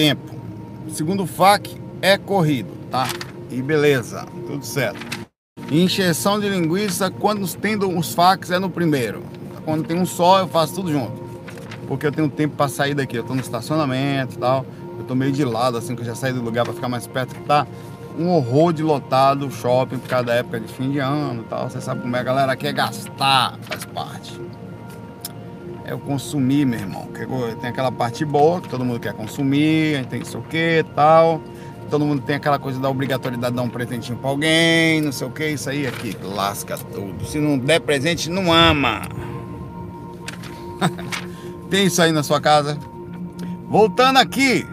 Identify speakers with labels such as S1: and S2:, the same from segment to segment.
S1: tempo. Segundo o FAC, é corrido, tá? E beleza, tudo certo. Injeção de linguiça, quando tem os facs é no primeiro. Quando tem um só, eu faço tudo junto. Porque eu tenho tempo para sair daqui. Eu tô no estacionamento e tal. Eu tô meio de lado, assim, que eu já saí do lugar para ficar mais perto, que tá um horror de lotado shopping por causa da época de fim de ano e tal. Você sabe como é, a galera quer gastar, faz parte. É o consumir, meu irmão. Tem aquela parte boa que todo mundo quer consumir, a gente tem o que tal todo mundo tem aquela coisa da obrigatoriedade de dar um presentinho pra alguém, não sei o que, isso aí aqui lasca tudo. Se não der presente, não ama. tem isso aí na sua casa? Voltando aqui,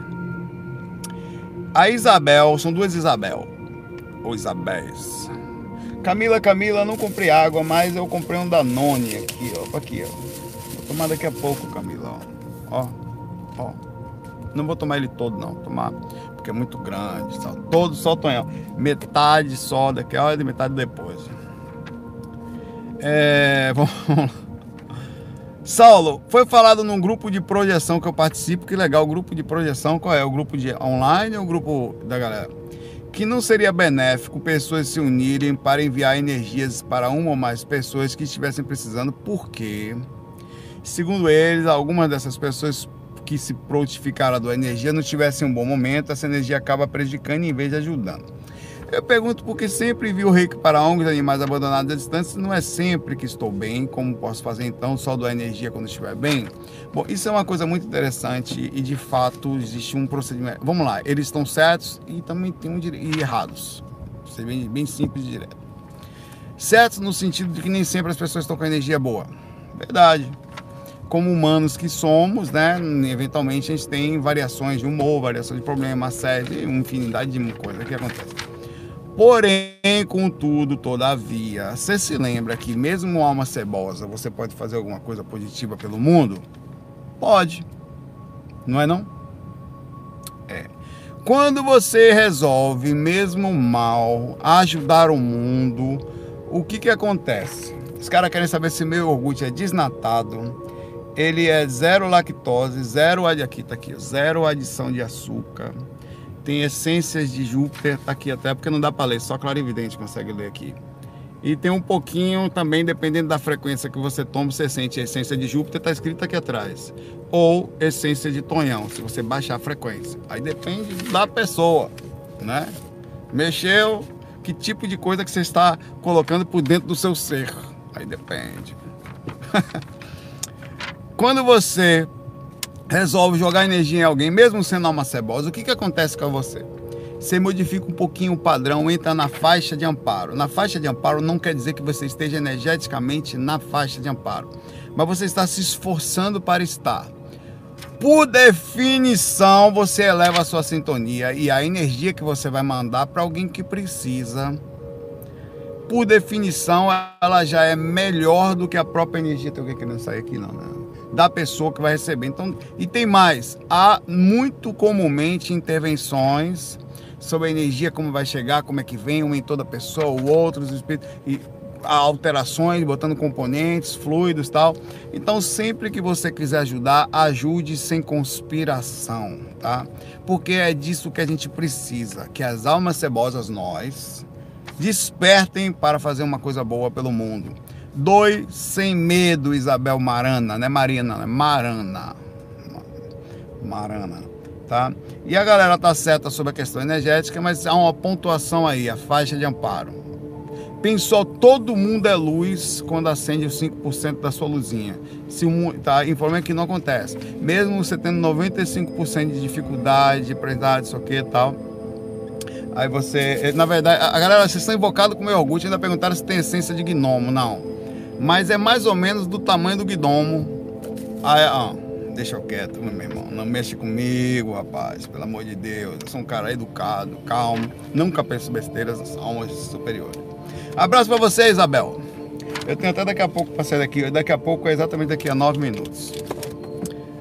S1: a Isabel, são duas Isabel, ou Isabéis. Camila, Camila, não comprei água, mas eu comprei um Danone aqui, ó, aqui, ó. Tomar daqui a pouco, Camila, ó. Ó. Não vou tomar ele todo, não. Tomar porque é muito grande. Só, todo só tonhão. Metade só daqui, olha, metade depois. É, vamos Saulo, foi falado num grupo de projeção que eu participo, que legal, o grupo de projeção, qual é? O grupo de online ou o grupo da galera? Que não seria benéfico pessoas se unirem para enviar energias para uma ou mais pessoas que estivessem precisando, porque, segundo eles, algumas dessas pessoas que se prontificaram da energia não tivesse um bom momento, essa energia acaba prejudicando em vez de ajudando. Eu pergunto porque sempre vi o reiki para ONGs animais abandonados à distância, não é sempre que estou bem, como posso fazer então só doar energia quando estiver bem? Bom, isso é uma coisa muito interessante e de fato existe um procedimento. Vamos lá, eles estão certos e também tem um dire... e errados. Ser bem, bem simples e direto. Certos no sentido de que nem sempre as pessoas estão com energia boa. Verdade como humanos que somos, né, eventualmente a gente tem variações de humor, variações de problema, assédio, uma infinidade de coisas que acontecem. Porém, contudo, todavia, você se lembra que mesmo alma cebosa, você pode fazer alguma coisa positiva pelo mundo? Pode. Não é não? É. Quando você resolve, mesmo mal, ajudar o mundo, o que que acontece? Os caras querem saber se meu orgulho é desnatado, ele é zero lactose, zero aqui tá aqui, zero adição de açúcar. Tem essências de Júpiter, tá aqui até porque não dá para ler, só clarividente consegue ler aqui. E tem um pouquinho também, dependendo da frequência que você toma, você sente a essência de Júpiter, tá escrito aqui atrás. Ou essência de Tonhão, se você baixar a frequência. Aí depende da pessoa, né? Mexeu, que tipo de coisa que você está colocando por dentro do seu ser. Aí depende. Quando você resolve jogar energia em alguém, mesmo sendo alma cebosa, o que, que acontece com você? Você modifica um pouquinho o padrão, entra na faixa de amparo. Na faixa de amparo não quer dizer que você esteja energeticamente na faixa de amparo, mas você está se esforçando para estar. Por definição, você eleva a sua sintonia e a energia que você vai mandar para alguém que precisa. Por definição, ela já é melhor do que a própria energia. Tem alguém querendo sair aqui? Não, da pessoa que vai receber. Então, e tem mais, há muito comumente intervenções sobre a energia, como vai chegar, como é que vem, um em toda pessoa, o outro, os espíritos, e alterações, botando componentes, fluidos tal. Então, sempre que você quiser ajudar, ajude sem conspiração, tá? Porque é disso que a gente precisa, que as almas cebosas, nós, despertem para fazer uma coisa boa pelo mundo. Dois sem medo, Isabel Marana, né? Marina, né? Marana. Marana, tá? E a galera tá certa sobre a questão energética, mas há uma pontuação aí, a faixa de amparo. Pensou, todo mundo é luz quando acende os 5% da sua luzinha. Se um, tá, informei que não acontece. Mesmo você tendo 95% de dificuldade, de aprendizagem, isso aqui e tal. Aí você, na verdade, a galera, vocês estão invocados com meu orgulho, ainda perguntaram se tem essência de gnomo. Não mas é mais ou menos do tamanho do guidomo. Ah, ó, deixa eu quieto, meu irmão. Não mexe comigo, rapaz. Pelo amor de Deus. Eu sou um cara educado, calmo. Nunca penso besteiras, almas superiores. Abraço para você, Isabel. Eu tenho até daqui a pouco para sair daqui. Daqui a pouco é exatamente daqui a nove minutos.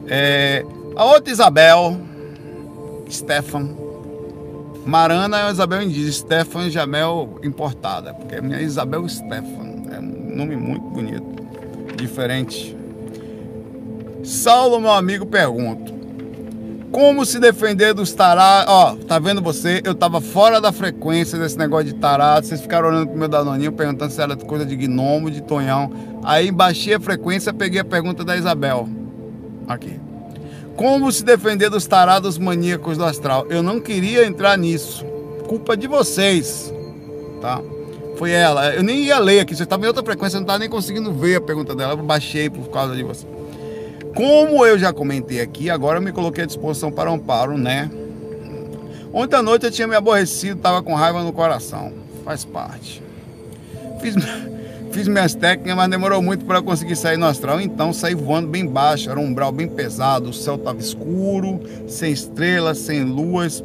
S1: É, a outra Isabel, Stefan. Marana é Isabel indígena, Stefan Jamel importada, porque é minha Isabel Stefan nome muito bonito, diferente. Saulo, meu amigo, pergunto: Como se defender dos tarados? Ó, tá vendo você? Eu tava fora da frequência desse negócio de tarado. Vocês ficaram olhando pro meu danoninho, perguntando se era coisa de gnomo, de tonhão. Aí baixei a frequência, peguei a pergunta da Isabel. Aqui. Como se defender dos tarados maníacos do astral? Eu não queria entrar nisso. Culpa de vocês, tá? Foi ela. Eu nem ia ler aqui. Você estava em outra frequência, eu não estava nem conseguindo ver a pergunta dela. Eu baixei por causa de você. Como eu já comentei aqui, agora eu me coloquei à disposição para um amparo, né? Ontem à noite eu tinha me aborrecido, estava com raiva no coração. Faz parte. Fiz, fiz minhas técnicas, mas demorou muito para conseguir sair no astral. Então saí voando bem baixo, era um umbral bem pesado, o céu estava escuro, sem estrelas, sem luas.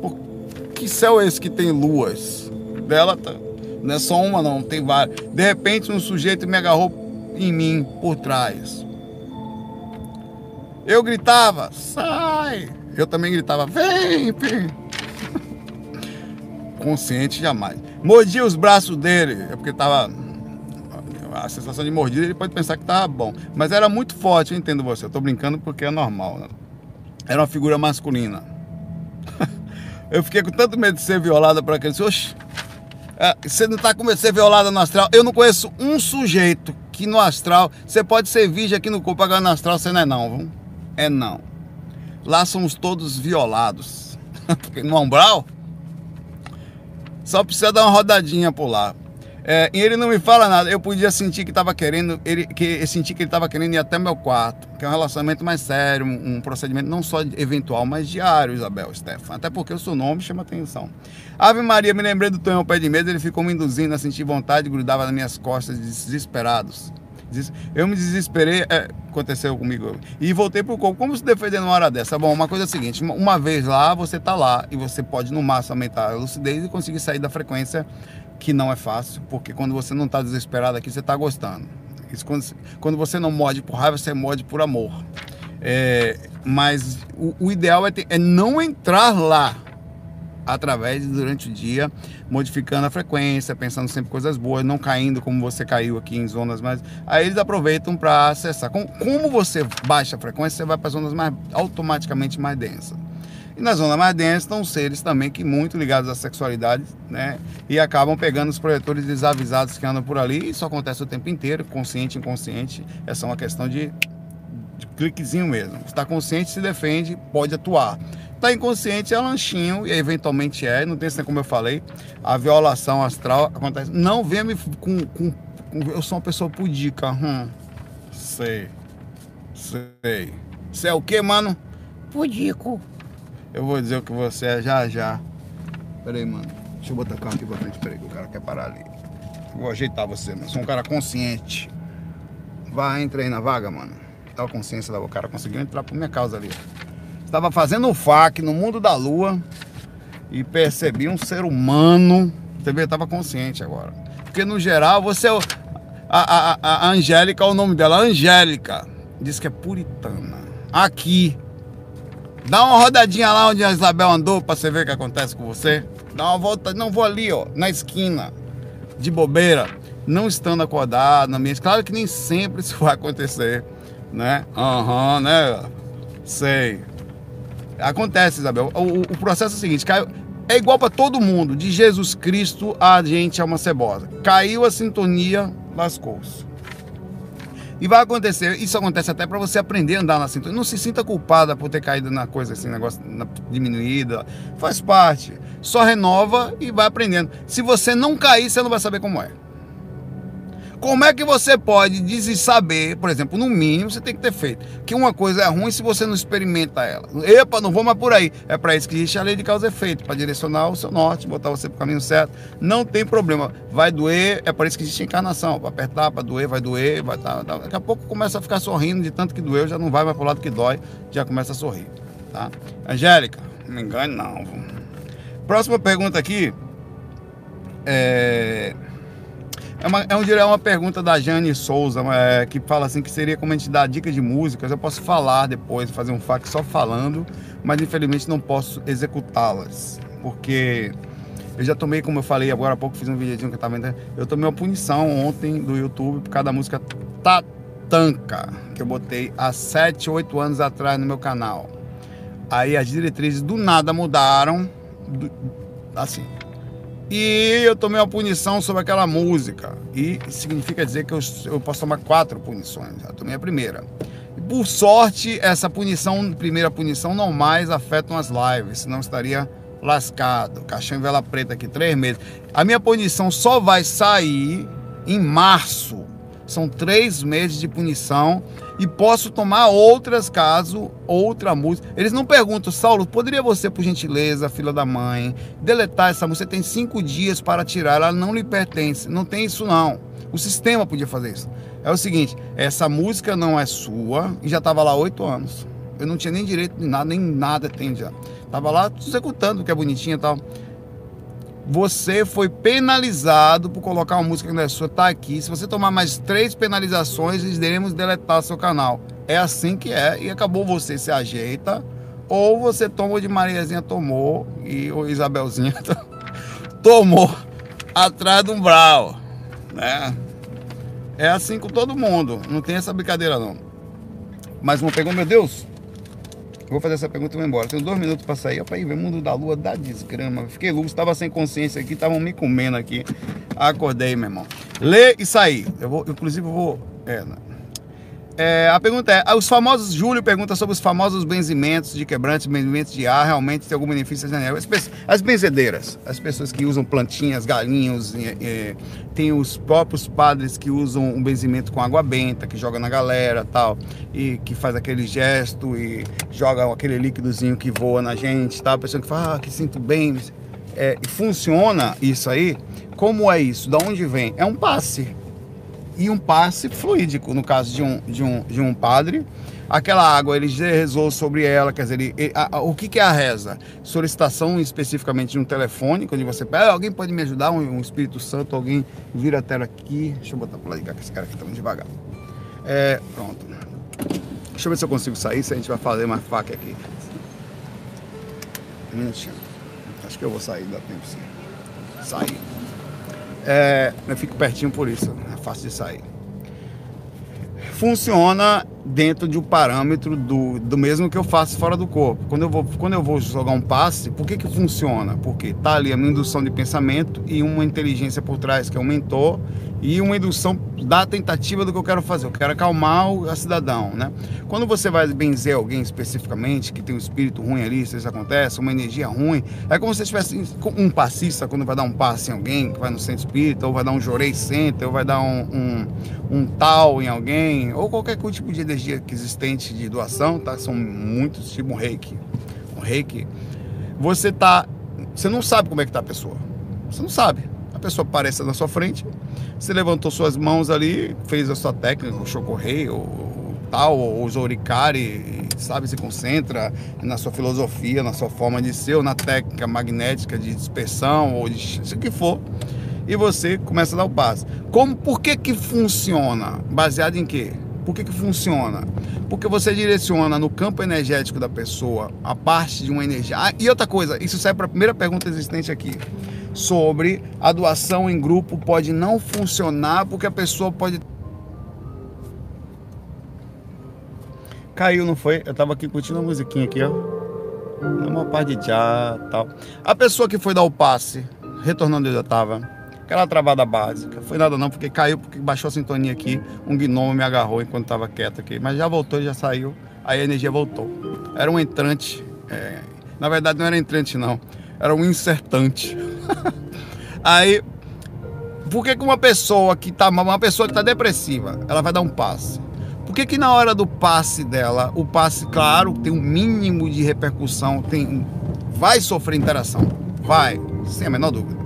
S1: Que céu é esse que tem luas? Dela tá... não é só uma, não, tem várias. De repente um sujeito me agarrou em mim por trás. Eu gritava, sai! Eu também gritava, vem, vem! Consciente jamais. Mordia os braços dele, é porque tava. A sensação de mordida, ele pode pensar que tava bom. Mas era muito forte, eu entendo você. Eu tô brincando porque é normal, né? Era uma figura masculina. eu fiquei com tanto medo de ser violada por aquele. Oxe, é, você não tá com medo de ser violada no astral? Eu não conheço um sujeito que no astral. Você pode ser virgem aqui no corpo, agora no astral você não é, não, viu? É não. Lá somos todos violados. Porque no umbral só precisa dar uma rodadinha por lá. É, e ele não me fala nada. Eu podia sentir que estava querendo, ele, que eu senti que ele estava querendo ir até meu quarto, que é um relacionamento mais sério, um, um procedimento não só eventual, mas diário, Isabel, Stefan. Até porque o seu nome chama atenção. Ave Maria, me lembrei do Tonhão Pé de Medo, ele ficou me induzindo a sentir vontade, grudava nas minhas costas, desesperados. Eu me desesperei, é, aconteceu comigo, e voltei pro corpo. Como se defender numa hora dessa? Bom, uma coisa é a seguinte: uma vez lá, você tá lá e você pode no máximo aumentar a lucidez e conseguir sair da frequência, que não é fácil, porque quando você não tá desesperado aqui, você tá gostando. Isso, quando, quando você não morde por raiva, você morde por amor. É, mas o, o ideal é, ter, é não entrar lá através durante o dia, modificando a frequência, pensando sempre coisas boas, não caindo como você caiu aqui em zonas mais. Aí eles aproveitam para acessar. Como você baixa a frequência, você vai para zonas mais automaticamente mais densas. E na zona mais densa estão seres também que muito ligados à sexualidade, né? E acabam pegando os projetores desavisados que andam por ali. Isso acontece o tempo inteiro, consciente, inconsciente. É uma questão de, de cliquezinho mesmo. Está consciente, se defende, pode atuar. Está inconsciente, é lanchinho, e eventualmente é, não tem como eu falei, a violação astral acontece. Não venha me com, com, com Eu sou uma pessoa pudica. Hum, sei. Sei. Você é o que, mano?
S2: Pudico.
S1: Eu vou dizer o que você é já já. Pera aí, mano. Deixa eu botar o carro aqui pra frente. Pera aí, que o cara quer parar ali. Vou ajeitar você, mano. Sou um cara consciente. Vai, entra aí na vaga, mano. Tá a consciência da o cara conseguiu entrar por minha causa ali. Estava fazendo um FAC no mundo da lua e percebi um ser humano. Você vê, estava consciente agora. Porque no geral, você é. O, a, a, a Angélica, o nome dela, Angélica, diz que é puritana. Aqui. Dá uma rodadinha lá onde a Isabel andou para você ver o que acontece com você. Dá uma volta, não vou ali, ó, na esquina, de bobeira, não estando acordado na minha. Claro que nem sempre isso vai acontecer, né? Aham, uhum, né? Sei. Acontece, Isabel. O, o processo é o seguinte: caiu, é igual para todo mundo. De Jesus Cristo a gente é uma cebosa. Caiu a sintonia, lascou-se. E vai acontecer, isso acontece até para você aprender a andar na sintonia. Não se sinta culpada por ter caído na coisa assim, negócio na, diminuída. Faz parte. Só renova e vai aprendendo. Se você não cair, você não vai saber como é. Como é que você pode saber, por exemplo, no mínimo você tem que ter feito, que uma coisa é ruim se você não experimenta ela. Epa, não vou mais por aí. É para isso que existe a lei de causa e efeito, para direcionar o seu norte, botar você para o caminho certo. Não tem problema. Vai doer, é para isso que existe a encarnação. Para apertar, para doer, vai doer, vai tá, tá, Daqui a pouco começa a ficar sorrindo de tanto que doeu, já não vai mais para o lado que dói, já começa a sorrir. Tá? Angélica, não me engane não. Próxima pergunta aqui. É. É uma, é, um, é uma pergunta da Jane Souza, é, que fala assim que seria como a gente dar dicas de músicas. Eu posso falar depois, fazer um fax só falando, mas infelizmente não posso executá-las. Porque eu já tomei, como eu falei agora há pouco, fiz um vídeo que eu tava vendo. Eu tomei uma punição ontem do YouTube por causa da música Tatanka, que eu botei há 7, 8 anos atrás no meu canal. Aí as diretrizes do nada mudaram, do, assim. E eu tomei uma punição sobre aquela música. E significa dizer que eu, eu posso tomar quatro punições. Já tomei a primeira. E por sorte, essa punição, primeira punição, não mais afeta as lives, senão estaria lascado. Caixão em vela preta aqui, três meses. A minha punição só vai sair em março. São três meses de punição e posso tomar outras caso outra música. Eles não perguntam, Saulo, poderia você, por gentileza, filha da mãe, deletar essa música? Você tem cinco dias para tirar, ela não lhe pertence. Não tem isso não. O sistema podia fazer isso. É o seguinte, essa música não é sua e já estava lá oito anos. Eu não tinha nem direito de nada, nem nada tem já. Tava lá executando, que é bonitinha e tal. Você foi penalizado por colocar uma música que não é sua, tá aqui. Se você tomar mais três penalizações, iremos deletar seu canal. É assim que é. E acabou você se ajeita. Ou você toma de Mariazinha tomou e o Isabelzinha tomou atrás do umbral. Né? É assim com todo mundo. Não tem essa brincadeira não. Mais uma pergunta, meu Deus. Vou fazer essa pergunta e vou embora. Tenho dois minutos para sair. Ir ver mundo da lua da desgrama. Fiquei louco, estava sem consciência aqui, estavam me comendo aqui. Acordei, meu irmão. Lê e sair. Eu vou, inclusive, eu vou. É? É, a pergunta é: os famosos. Júlio pergunta sobre os famosos benzimentos de quebrantes, benzimentos de ar, realmente tem algum benefício as, as benzedeiras, as pessoas que usam plantinhas, galinhos, é, é, tem os próprios padres que usam um benzimento com água benta, que joga na galera tal, e que faz aquele gesto e joga aquele líquidozinho que voa na gente, tá? A pessoa que fala, ah, que sinto bem. É, funciona isso aí? Como é isso? Da onde vem? É um passe e um passe fluídico, no caso de um, de um, de um padre. Aquela água, ele rezou sobre ela, quer dizer, ele, a, a, o que, que é a reza? Solicitação especificamente de um telefone, quando você pede, alguém pode me ajudar, um, um, Espírito Santo, alguém vira a tela aqui, deixa eu botar para ligar que esse cara aqui tá muito devagar. É, pronto. Deixa eu ver se eu consigo sair, se a gente vai fazer mais faca aqui. Um minutinho. Acho que eu vou sair, dá tempo sim. Sair. É, eu fico pertinho por isso, é fácil de sair. Funciona dentro de um parâmetro do, do mesmo que eu faço fora do corpo. Quando eu vou, quando eu vou jogar um passe, por que, que funciona? Porque tá ali a minha indução de pensamento e uma inteligência por trás, que é mentor, e uma indução da tentativa do que eu quero fazer. Eu quero acalmar o cidadão, né? Quando você vai benzer alguém especificamente, que tem um espírito ruim ali, se isso acontece, uma energia ruim, é como se tivesse um passista, quando vai dar um passe em alguém, que vai no centro espírita, ou vai dar um jorei center, ou vai dar um, um, um tal em alguém, ou qualquer tipo de energia existente de doação, tá? São muitos, tipo um reiki. Um reiki. Você tá... Você não sabe como é que tá a pessoa. Você não sabe. A pessoa aparece na sua frente, você levantou suas mãos ali, fez a sua técnica, o chocorrei, ou tal, ou usou oricari, sabe, se concentra na sua filosofia, na sua forma de ser, ou na técnica magnética de dispersão, ou de o que for, e você começa a dar o passo. Como, por que que funciona? Baseado em quê? Por que que funciona? Porque você direciona no campo energético da pessoa a parte de uma energia. Ah, e outra coisa, isso serve para a primeira pergunta existente aqui sobre a doação em grupo pode não funcionar porque a pessoa pode. Caiu, não foi? Eu tava aqui curtindo a musiquinha aqui, ó. Uma parte de já tal. A pessoa que foi dar o passe, retornando eu já tava. Aquela travada básica. Foi nada não, porque caiu, porque baixou a sintonia aqui. Um gnomo me agarrou enquanto tava quieto aqui. Mas já voltou, já saiu. Aí a energia voltou. Era um entrante. É... Na verdade não era entrante não. Era um insertante. Aí, por que, que uma pessoa que tá uma pessoa que tá depressiva, ela vai dar um passe? Por que, que na hora do passe dela, o passe, claro, tem um mínimo de repercussão, tem, vai sofrer interação? Vai, sem a menor dúvida.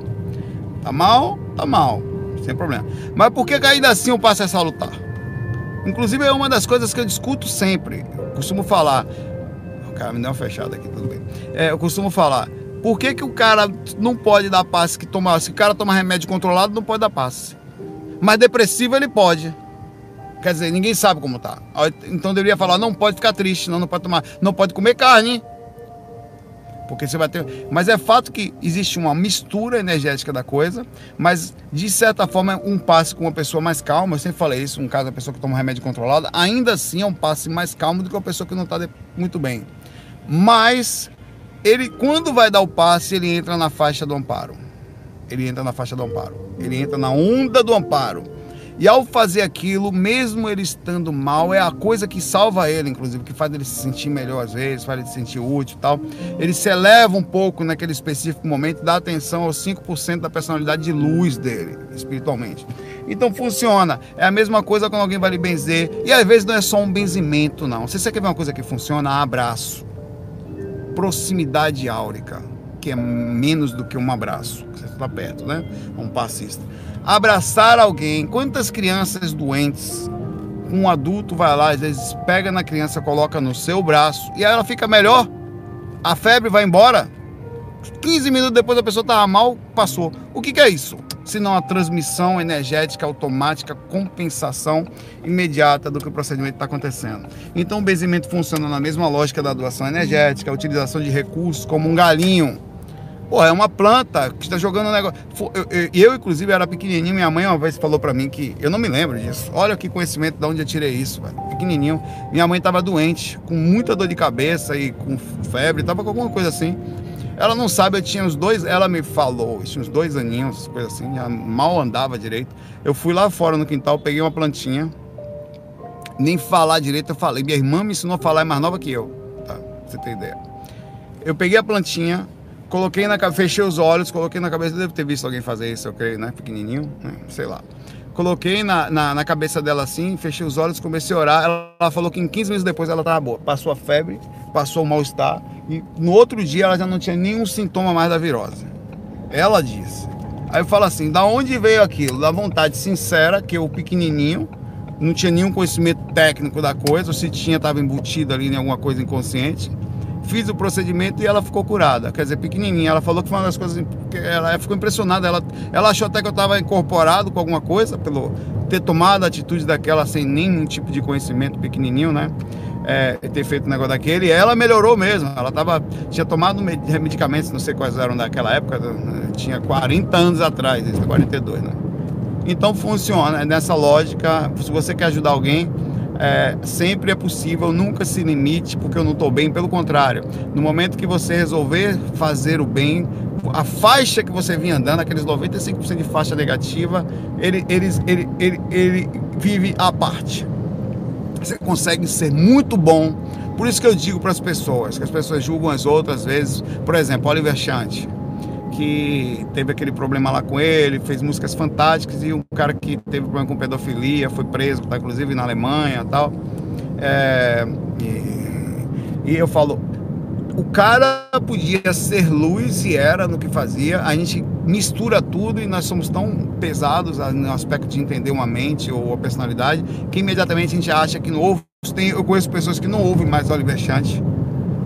S1: Tá mal? Tá mal, sem problema. Mas por que, que ainda assim o passe é salutar? Inclusive é uma das coisas que eu discuto sempre. Eu costumo falar. O cara me deu uma fechada aqui, tudo bem. É, eu costumo falar. Por que, que o cara não pode dar passe que toma, se o cara toma remédio controlado, não pode dar passe. Mas depressivo ele pode. Quer dizer, ninguém sabe como tá. Então deveria falar, não pode ficar triste, não, não pode tomar, não pode comer carne. Porque você vai ter. Mas é fato que existe uma mistura energética da coisa, mas de certa forma um passe com uma pessoa mais calma. Eu sempre falei isso, um caso da pessoa que toma remédio controlado, ainda assim é um passe mais calmo do que uma pessoa que não está muito bem. Mas ele, quando vai dar o passe, ele entra na faixa do amparo. Ele entra na faixa do amparo. Ele entra na onda do amparo. E ao fazer aquilo, mesmo ele estando mal, é a coisa que salva ele, inclusive, que faz ele se sentir melhor às vezes, faz ele se sentir útil e tal. Ele se eleva um pouco naquele específico momento dá atenção aos 5% da personalidade de luz dele, espiritualmente. Então funciona. É a mesma coisa quando alguém vai lhe benzer. E às vezes não é só um benzimento, não. Se você quer ver uma coisa que funciona, abraço. Proximidade áurica, que é menos do que um abraço. Você está perto, né? Um passista abraçar alguém. Quantas crianças doentes, um adulto vai lá, às vezes pega na criança, coloca no seu braço e ela fica melhor, a febre vai embora. 15 minutos depois a pessoa estava mal, passou. O que, que é isso? Senão a transmissão energética automática, compensação imediata do que o procedimento está acontecendo. Então o benzimento funciona na mesma lógica da doação energética, a utilização de recursos como um galinho Pô, é uma planta que está jogando um negócio. Eu, eu, eu, inclusive, era pequenininho. Minha mãe uma vez falou para mim que. Eu não me lembro disso. Olha que conhecimento de onde eu tirei isso, velho. Pequenininho. Minha mãe estava doente, com muita dor de cabeça e com febre, tava com alguma coisa assim. Ela não sabe, eu tinha uns dois. Ela me falou, eu tinha uns dois aninhos, coisa assim. mal andava direito. Eu fui lá fora no quintal, peguei uma plantinha. Nem falar direito eu falei. Minha irmã me ensinou a falar, é mais nova que eu. Tá? Pra você ter ideia. Eu peguei a plantinha, Coloquei na fechei os olhos, coloquei na cabeça, devo ter visto alguém fazer isso, eu creio, né? Pequenininho, né? sei lá. Coloquei na, na, na, cabeça dela assim, fechei os olhos, comecei a orar. Ela, ela falou que em 15 minutos depois ela estava boa. Passou a febre, passou o mal-estar e no outro dia ela já não tinha nenhum sintoma mais da virose. Ela disse. Aí eu falo assim: da onde veio aquilo? Da vontade sincera, que eu pequenininho, não tinha nenhum conhecimento técnico da coisa, ou se tinha, estava embutido ali em alguma coisa inconsciente fiz o procedimento e ela ficou curada. Quer dizer, pequenininha. Ela falou que foi uma das coisas que ela ficou impressionada. Ela, ela achou até que eu estava incorporado com alguma coisa, pelo ter tomado a atitude daquela sem nenhum tipo de conhecimento pequenininho, né? É, ter feito um negócio daquele. E ela melhorou mesmo. Ela tava, tinha tomado medicamentos, não sei quais eram daquela época, né? tinha 40 anos atrás, 42, né? Então funciona é nessa lógica. Se você quer ajudar alguém, é, sempre é possível, nunca se limite porque eu não estou bem, pelo contrário, no momento que você resolver fazer o bem, a faixa que você vinha andando, aqueles 95% de faixa negativa, ele, ele, ele, ele, ele vive à parte. Você consegue ser muito bom. Por isso que eu digo para as pessoas, que as pessoas julgam as outras vezes, por exemplo, Oliver Chante que teve aquele problema lá com ele, fez músicas fantásticas, e um cara que teve problema com pedofilia, foi preso, tá inclusive na Alemanha tal. É, e, e eu falo, o cara podia ser luz e era no que fazia, a gente mistura tudo e nós somos tão pesados no aspecto de entender uma mente ou a personalidade, que imediatamente a gente acha que não ouve. Tem, eu conheço pessoas que não ouvem mais Oliver Chante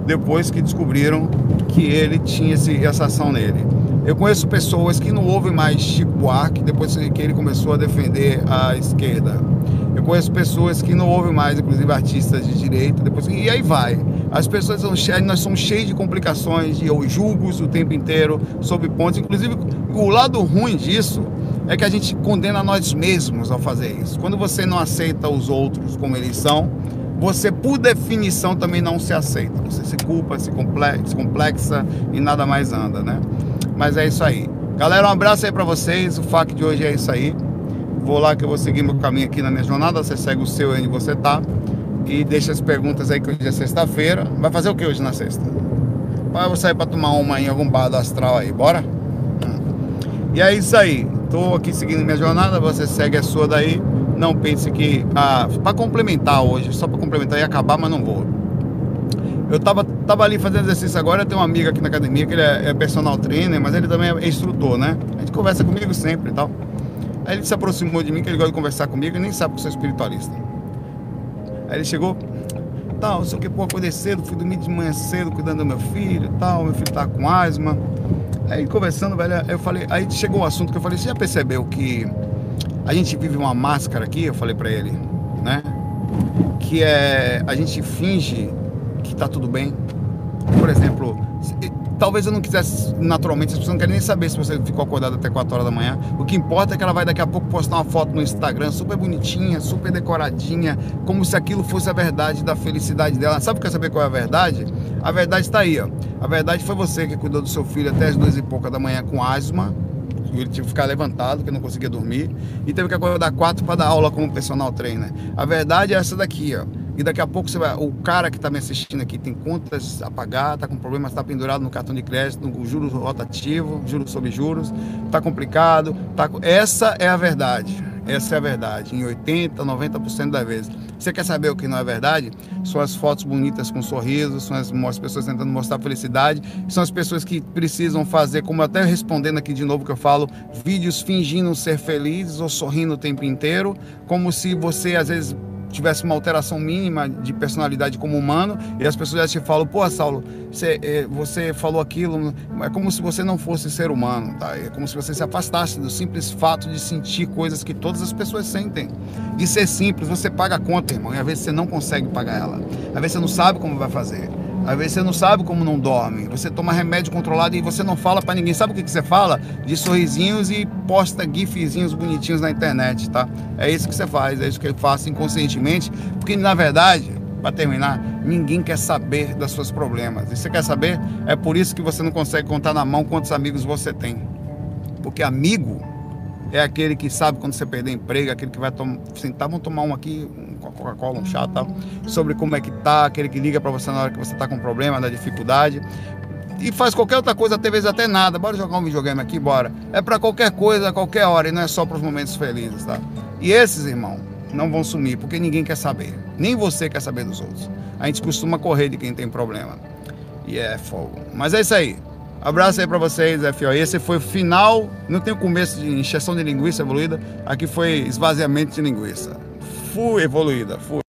S1: depois que descobriram que ele tinha esse, essa ação nele. Eu conheço pessoas que não ouvem mais Chico Buarque depois que ele começou a defender a esquerda. Eu conheço pessoas que não ouvem mais, inclusive artistas de direita, depois e aí vai. As pessoas são cheias, nós somos cheios de complicações, de julgos o tempo inteiro sobre pontos. Inclusive, o lado ruim disso é que a gente condena nós mesmos ao fazer isso. Quando você não aceita os outros como eles são, você por definição também não se aceita. Você se culpa, se complexa, e nada mais anda, né? Mas é isso aí. Galera, um abraço aí para vocês. O FAQ de hoje é isso aí. Vou lá que eu vou seguir meu caminho aqui na minha jornada. Você segue o seu onde você tá. E deixa as perguntas aí que hoje é sexta-feira. Vai fazer o que hoje na sexta? Vai sair para tomar uma em algum bar do astral aí, bora? Hum. E é isso aí. Tô aqui seguindo minha jornada. Você segue a sua daí. Não pense que. Ah, para complementar hoje, só para complementar e acabar, mas não vou. Eu tava, tava ali fazendo exercício agora, tem uma amiga aqui na academia que ele é, é, personal trainer, mas ele também é instrutor, né? A gente conversa comigo sempre e tal. Aí ele se aproximou de mim, que ele gosta de conversar comigo e nem sabe que eu sou espiritualista. Aí ele chegou, tal, sei o que, pô, acordei cedo, fui dormir de manhã cedo cuidando do meu filho tal, meu filho tá com asma. Aí conversando, velho, eu falei, aí chegou o um assunto que eu falei, você já percebeu que a gente vive uma máscara aqui? Eu falei para ele, né? Que é, a gente finge que tá tudo bem. Por exemplo, talvez eu não quisesse, naturalmente, as pessoas não querem nem saber se você ficou acordado até 4 horas da manhã. O que importa é que ela vai daqui a pouco postar uma foto no Instagram super bonitinha, super decoradinha, como se aquilo fosse a verdade da felicidade dela. Sabe o que quer saber qual é a verdade? A verdade está aí, ó. A verdade foi você que cuidou do seu filho até as duas e pouca da manhã com asma. Ele teve que ficar levantado, que não conseguia dormir. E teve que acordar quatro para dar aula como personal trainer. A verdade é essa daqui, ó. E daqui a pouco você vai, o cara que está me assistindo aqui tem contas a pagar, está com problemas, está pendurado no cartão de crédito, no juros rotativo, juros sobre juros, está complicado. Tá, essa é a verdade. Essa é a verdade, em 80, 90% das vezes. Você quer saber o que não é verdade? São as fotos bonitas com sorrisos, são as, as pessoas tentando mostrar felicidade, são as pessoas que precisam fazer, como até respondendo aqui de novo que eu falo, vídeos fingindo ser felizes ou sorrindo o tempo inteiro, como se você às vezes tivesse uma alteração mínima de personalidade como humano e as pessoas já te falam, pô, Saulo, você, eh, você falou aquilo, é como se você não fosse ser humano, tá? É como se você se afastasse do simples fato de sentir coisas que todas as pessoas sentem. De ser simples, você paga a conta, irmão, e às vezes você não consegue pagar ela. Às vezes você não sabe como vai fazer. Às vezes você não sabe como não dorme. Você toma remédio controlado e você não fala para ninguém. Sabe o que, que você fala? De sorrisinhos e posta gifzinhos bonitinhos na internet, tá? É isso que você faz, é isso que eu faço inconscientemente, porque na verdade, para terminar, ninguém quer saber dos seus problemas. E você quer saber? É por isso que você não consegue contar na mão quantos amigos você tem. Porque amigo é aquele que sabe quando você perder emprego, aquele que vai sentar, vamos tomar um aqui, uma Coca-Cola, um chá tal, sobre como é que tá, aquele que liga para você na hora que você tá com problema, da dificuldade. E faz qualquer outra coisa, até vezes até nada. Bora jogar um videogame aqui, bora. É para qualquer coisa, qualquer hora, e não é só para os momentos felizes, tá? E esses, irmão, não vão sumir, porque ninguém quer saber. Nem você quer saber dos outros. A gente costuma correr de quem tem problema. E é fogo. Mas é isso aí. Abraço aí para vocês, FO. Esse foi o final, não tem o começo de injeção de linguiça evoluída, aqui foi esvaziamento de linguiça. Fui evoluída, fui.